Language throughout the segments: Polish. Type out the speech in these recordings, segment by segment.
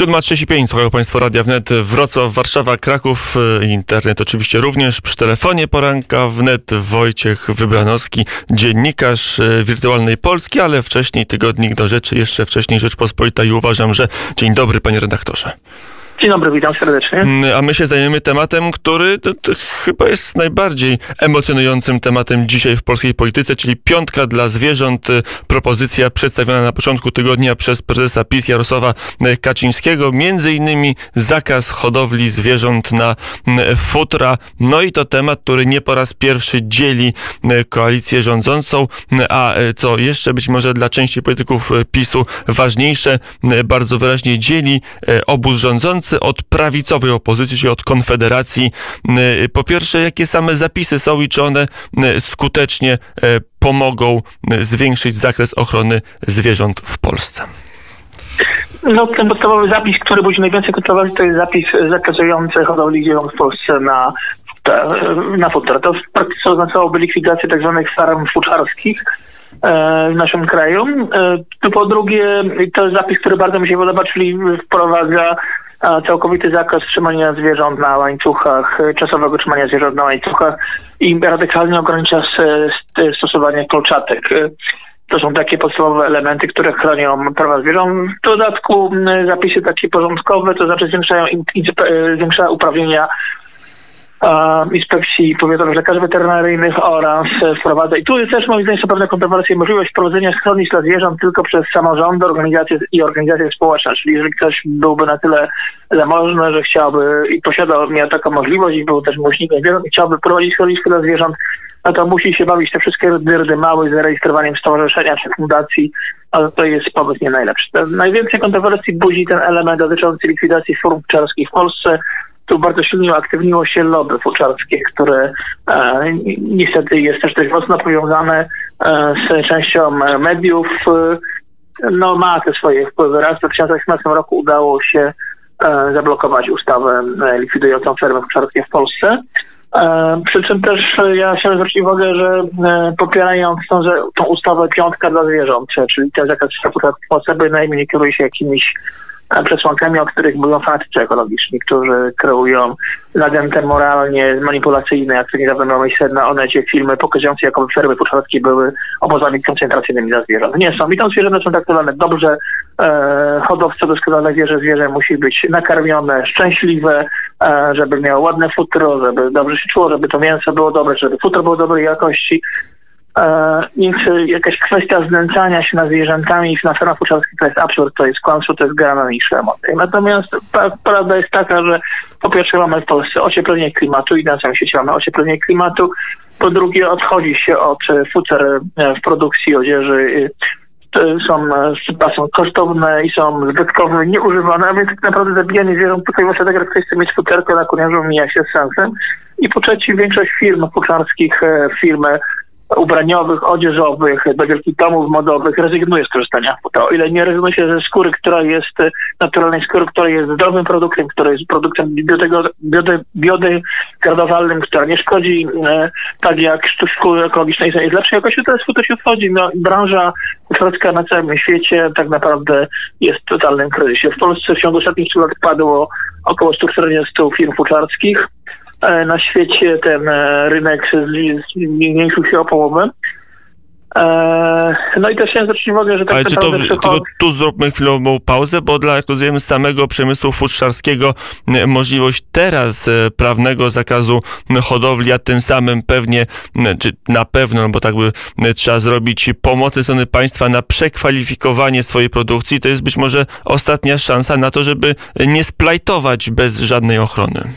7.35, słuchają Państwo Radia Wnet, Wrocław, Warszawa, Kraków, e, internet oczywiście również. Przy telefonie poranka wnet Wojciech Wybranowski, dziennikarz e, Wirtualnej Polski, ale wcześniej Tygodnik do Rzeczy, jeszcze wcześniej Rzeczpospolita i uważam, że dzień dobry Panie Redaktorze. Dzień dobry, witam serdecznie. Mm, a my się zajmiemy tematem, który to, to chyba jest najbardziej emocjonującym tematem dzisiaj w polskiej polityce, czyli piątka dla zwierząt. Propozycja przedstawiona na początku tygodnia przez prezesa PiS Jarosława y, Kaczyńskiego. Między innymi zakaz hodowli zwierząt na futra. No i to temat, który nie po raz pierwszy dzieli koalicję rządzącą, a co jeszcze być może dla części polityków PiSu ważniejsze, bardzo wyraźnie dzieli obóz rządzący od prawicowej opozycji, czyli od Konfederacji. Y, po pierwsze, jakie same zapisy są i czy one skutecznie y, pomogą zwiększyć zakres ochrony zwierząt w Polsce? No, ten podstawowy zapis, który budzi najwięcej kontrowersji, to jest zapis zakazujący hodowli zwierząt w Polsce na, na futer. To praktyce oznaczałoby likwidację. Tak farm fuczarskich e, w naszym kraju. E, po drugie, to jest zapis, który bardzo mi się podoba, czyli wprowadza całkowity zakaz trzymania zwierząt na łańcuchach, czasowego trzymania zwierząt na łańcuchach i radykalnie ogranicza stosowanie kolczatek. To są takie podstawowe elementy, które chronią prawa zwierząt. W dodatku zapisy takie porządkowe, to znaczy zwiększają, zwiększają uprawnienia Inspekcji Powiatowych Lekarzy Weterynaryjnych oraz wprowadza, i tu jest też moim zdaniem są pewne kontrowersje, możliwość prowadzenia schronisk dla zwierząt tylko przez samorządy organizacje i organizacje społeczne, czyli jeżeli ktoś byłby na tyle zamożny, że chciałby i posiadał, miał taką możliwość i był też miłośnikiem zwierząt i chciałby prowadzić schronisko dla zwierząt, no to musi się bawić te wszystkie dyrdy małe z zarejestrowaniem stowarzyszenia czy fundacji, ale to jest pomysł nie najlepszy. Najwięcej kontrowersji budzi ten element dotyczący likwidacji form czarskich w Polsce, tu bardzo silnie uaktywniło się lobby fuczarskie, które e, niestety jest też dość mocno powiązane e, z częścią mediów. E, no ma te swoje wpływy. Raz w 2018 roku udało się e, zablokować ustawę e, likwidującą fermy fuczarskie w Polsce. E, przy czym też ja chciałem zwrócić uwagę, że popierając tą, tą ustawę piątka dla zwierząt, czyli ten zakaz w Polsce, bynajmniej nie kieruje się jakimiś przesłankami, o których mówią fanatycy ekologiczni, którzy kreują naganté moralnie manipulacyjne, jak to niedawno miejsce na Onecie, filmy pokazujące, jakoby fermy początki były obozami koncentracyjnymi dla zwierząt. Nie są. I tam zwierzęta są traktowane dobrze. E, hodowca doskonale wie, że zwierzę musi być nakarmione, szczęśliwe, e, żeby miało ładne futro, żeby dobrze się czuło, żeby to mięso było dobre, żeby futro było dobrej jakości. Więc jakaś kwestia znęcania się nad zwierzętami na fermach futrzarskich to jest absurd, to jest kłamstwo, to jest gra na niższe emocje. Natomiast prawda jest taka, że po pierwsze mamy w Polsce ocieplenie klimatu i na całym świecie mamy ocieplenie klimatu. Po drugie odchodzi się od futer e, w produkcji odzieży są, są kosztowne i są zbytkowe, nieużywane, a więc tak naprawdę zabijanie zwierząt tutaj właśnie tak jak ktoś chce mieć futerkę na koniarzu mija się z sensem. I po trzecie większość firm futrzarskich, e, firmy ubraniowych, odzieżowych, do wielkich domów modowych rezygnuje z korzystania z futra. O ile nie rezygnuje się ze skóry, która jest naturalnej skóry, która jest zdrowym produktem, która jest produktem biodegradowalnym, która nie szkodzi e, tak jak skóry ekologiczne jest lepszej jakości, to jest futer się wchodzi. No, branża futerska na całym świecie tak naprawdę jest w totalnym kryzysie. W Polsce w ciągu ostatnich lat padło około 140 firm fuczarskich. E, na świecie ten e, rynek zmniejszył się o połowę. E, no i też chciałem zwrócić uwagę, że tak Ale czy to, tylko tu zróbmy chwilową pauzę, bo dla, jak rozumiem, samego przemysłu futrzarskiego możliwość teraz prawnego zakazu hodowli, a tym samym pewnie, czy na pewno, no bo tak by trzeba zrobić pomocy strony państwa na przekwalifikowanie swojej produkcji, to jest być może ostatnia szansa na to, żeby nie splajtować bez żadnej ochrony.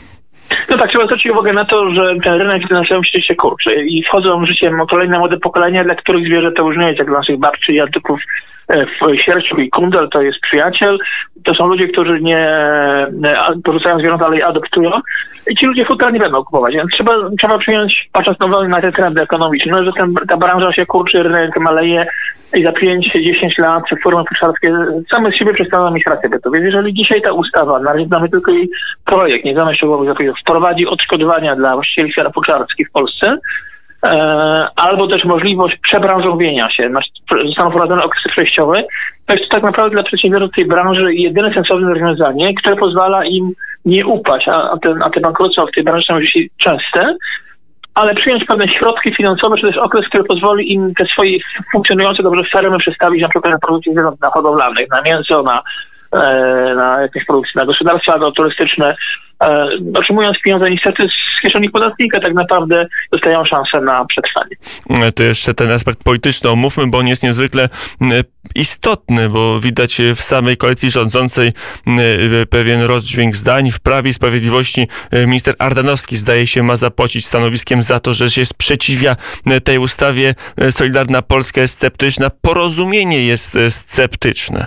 No tak, trzeba zwrócić uwagę na to, że ten rynek na całym świecie kurczy i wchodzą w życie kolejne młode pokolenia, dla których zwierzę to już nie jest jak dla naszych babci i antyków e, w sierściu i kundel to jest przyjaciel. To są ludzie, którzy nie e, porzucają zwierząt, ale je adoptują. I ci ludzie futra nie będą kupować. Trzeba, trzeba przyjąć, patrząc na te trendy ekonomiczne, że ten, ta branża się kurczy, rynek maleje, i za 5-10 lat firmy futrzarskie same z siebie przestaną mieć rację bytu. Więc jeżeli dzisiaj ta ustawa, na razie tylko jej projekt, nie znamy szczegółowych zapisów, wprowadzi odszkodowania dla właścicieli sfer futrzarskich w Polsce, albo też możliwość przebranżowienia się. Zostaną wprowadzone okresy przejściowe. To jest tak naprawdę dla przedsiębiorców tej branży jedyne sensowne rozwiązanie, które pozwala im nie upaść, a, ten, a te bankructwa w tej branży są dzisiaj częste, ale przyjąć pewne środki finansowe, czy też okres, który pozwoli im te swoje funkcjonujące dobrze fermy przestawić na przykład na produkcję zwierząt na hodowlanych, na mięso, na, e, na jakieś produkcje, na gospodarstwa agroturystyczne, E, otrzymując pieniądze niestety z kieszeni podatnika, tak naprawdę dostają szansę na przetrwanie. E, to jeszcze ten aspekt polityczny omówmy, bo on jest niezwykle istotny, bo widać w samej koalicji rządzącej pewien rozdźwięk zdań. W Prawie i Sprawiedliwości e, minister Ardanowski zdaje się ma zapłacić stanowiskiem za to, że się sprzeciwia tej ustawie. Solidarna Polska jest sceptyczna, porozumienie jest sceptyczne.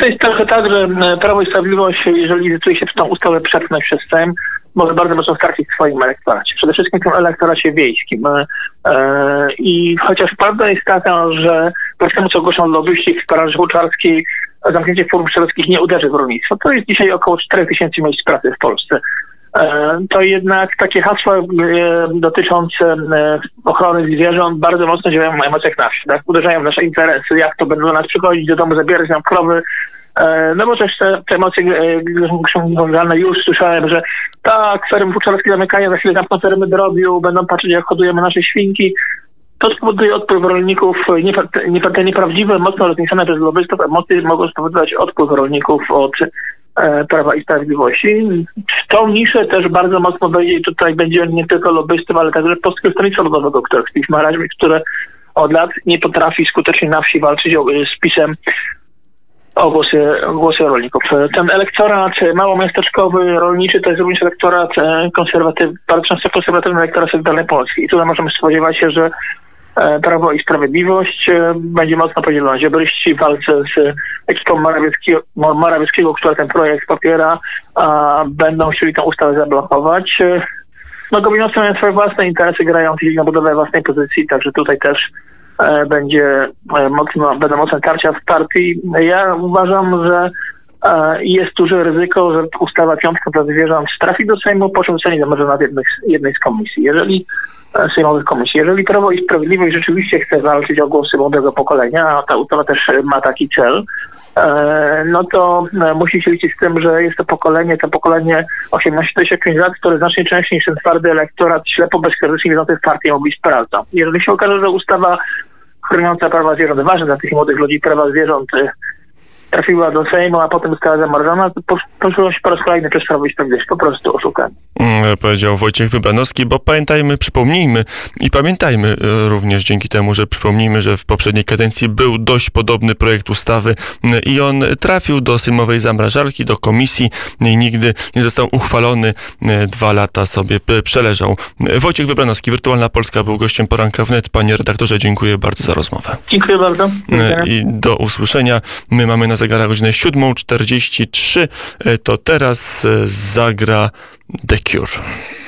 To jest trochę tak, że Prawo i Sprawiedliwość, jeżeli decyduje się w tą ustawę przepchnąć przez Sejm, może bardzo mocno stracić w swoim elektoracie. Przede wszystkim w tym elektoracie wiejskim. E, e, I chociaż prawda jest taka, że po temu, co ogłoszą lobbyści w Paraży Buczarskiej, zamknięcie form strzeleckich nie uderzy w rolnictwo. To jest dzisiaj około 4 tysięcy miejsc pracy w Polsce. E, to jednak takie hasła e, dotyczące e, ochrony zwierząt bardzo mocno działają na emocjach na wsi, tak? uderzają w nasze interesy, jak to będą do nas przychodzić do domu, zabierać nam krowy, no bo też te, te emocje już słyszałem, że tak, fermy fuczarskie zamykają, za chwilę zamkną fermy drobiu, będą patrzeć jak hodujemy nasze świnki. To spowoduje odpływ rolników, nie, te nieprawdziwe, mocno rozniesione przez lobbystów emocje mogą spowodować odpływ rolników od Prawa i Sprawiedliwości. Tą niszę też bardzo mocno będzie, tutaj będzie nie tylko lobbystów, ale także Polskiego Stronnictwa Ludowego, które w ma które od lat nie potrafi skutecznie na wsi walczyć z PiSem o głosy, głosy rolników. Ten elektorat małomiasteczkowy, rolniczy to jest również elektorat e, konserwatywny, bardzo często konserwatywny elektorat Solidarnej Polski. I tutaj możemy spodziewać się, że E, Prawo i Sprawiedliwość e, będzie mocno podzielona. Ziobryści w walce z ekipą Morawieckiego, Morawieckiego, która ten projekt popiera, będą chcieli tę ustawę zablokować. E, no Gowinowcy mają swoje własne interesy, grają na budowę własnej pozycji, także tutaj też będzie mocno, będą mocne tarcia w partii. Ja uważam, że jest duże ryzyko, że ustawa piątka dla zwierząt trafi do Sejmu, po czym zostanie zamrożona w jednej, jednej z komisji. Jeżeli sejmowych komisji. Jeżeli Prawo i Sprawiedliwość rzeczywiście chce walczyć o głosy młodego pokolenia, a ta ustawa też ma taki cel, e, no to e, musi się liczyć z tym, że jest to pokolenie, to pokolenie 18-25 lat, które znacznie częściej niż ten twardy elektorat ślepo, bezkrytycznie wiedzący w partii mówi sprawdza. Jeżeli się okaże, że ustawa chroniąca prawa zwierząt, ważna dla tych młodych ludzi prawa zwierząt trafiła do Sejmu, a potem została zamrożona, to poczuło się po raz kolejny przez Prawo i Sprawiedliwość po prostu oszukany. Mm, powiedział Wojciech Wybranowski, bo pamiętajmy, przypomnijmy i pamiętajmy e, również dzięki temu, że przypomnijmy, że w poprzedniej kadencji był dość podobny projekt ustawy mm, i on trafił do sejmowej zamrażarki, do komisji i nigdy nie został uchwalony. E, dwa lata sobie przeleżał. E, Wojciech Wybranowski, Wirtualna Polska był gościem poranka wnet. Panie redaktorze, dziękuję bardzo za rozmowę. Dziękuję bardzo. I do usłyszenia. My mamy na zegara godzinę 7.43. To teraz zagra The Cure.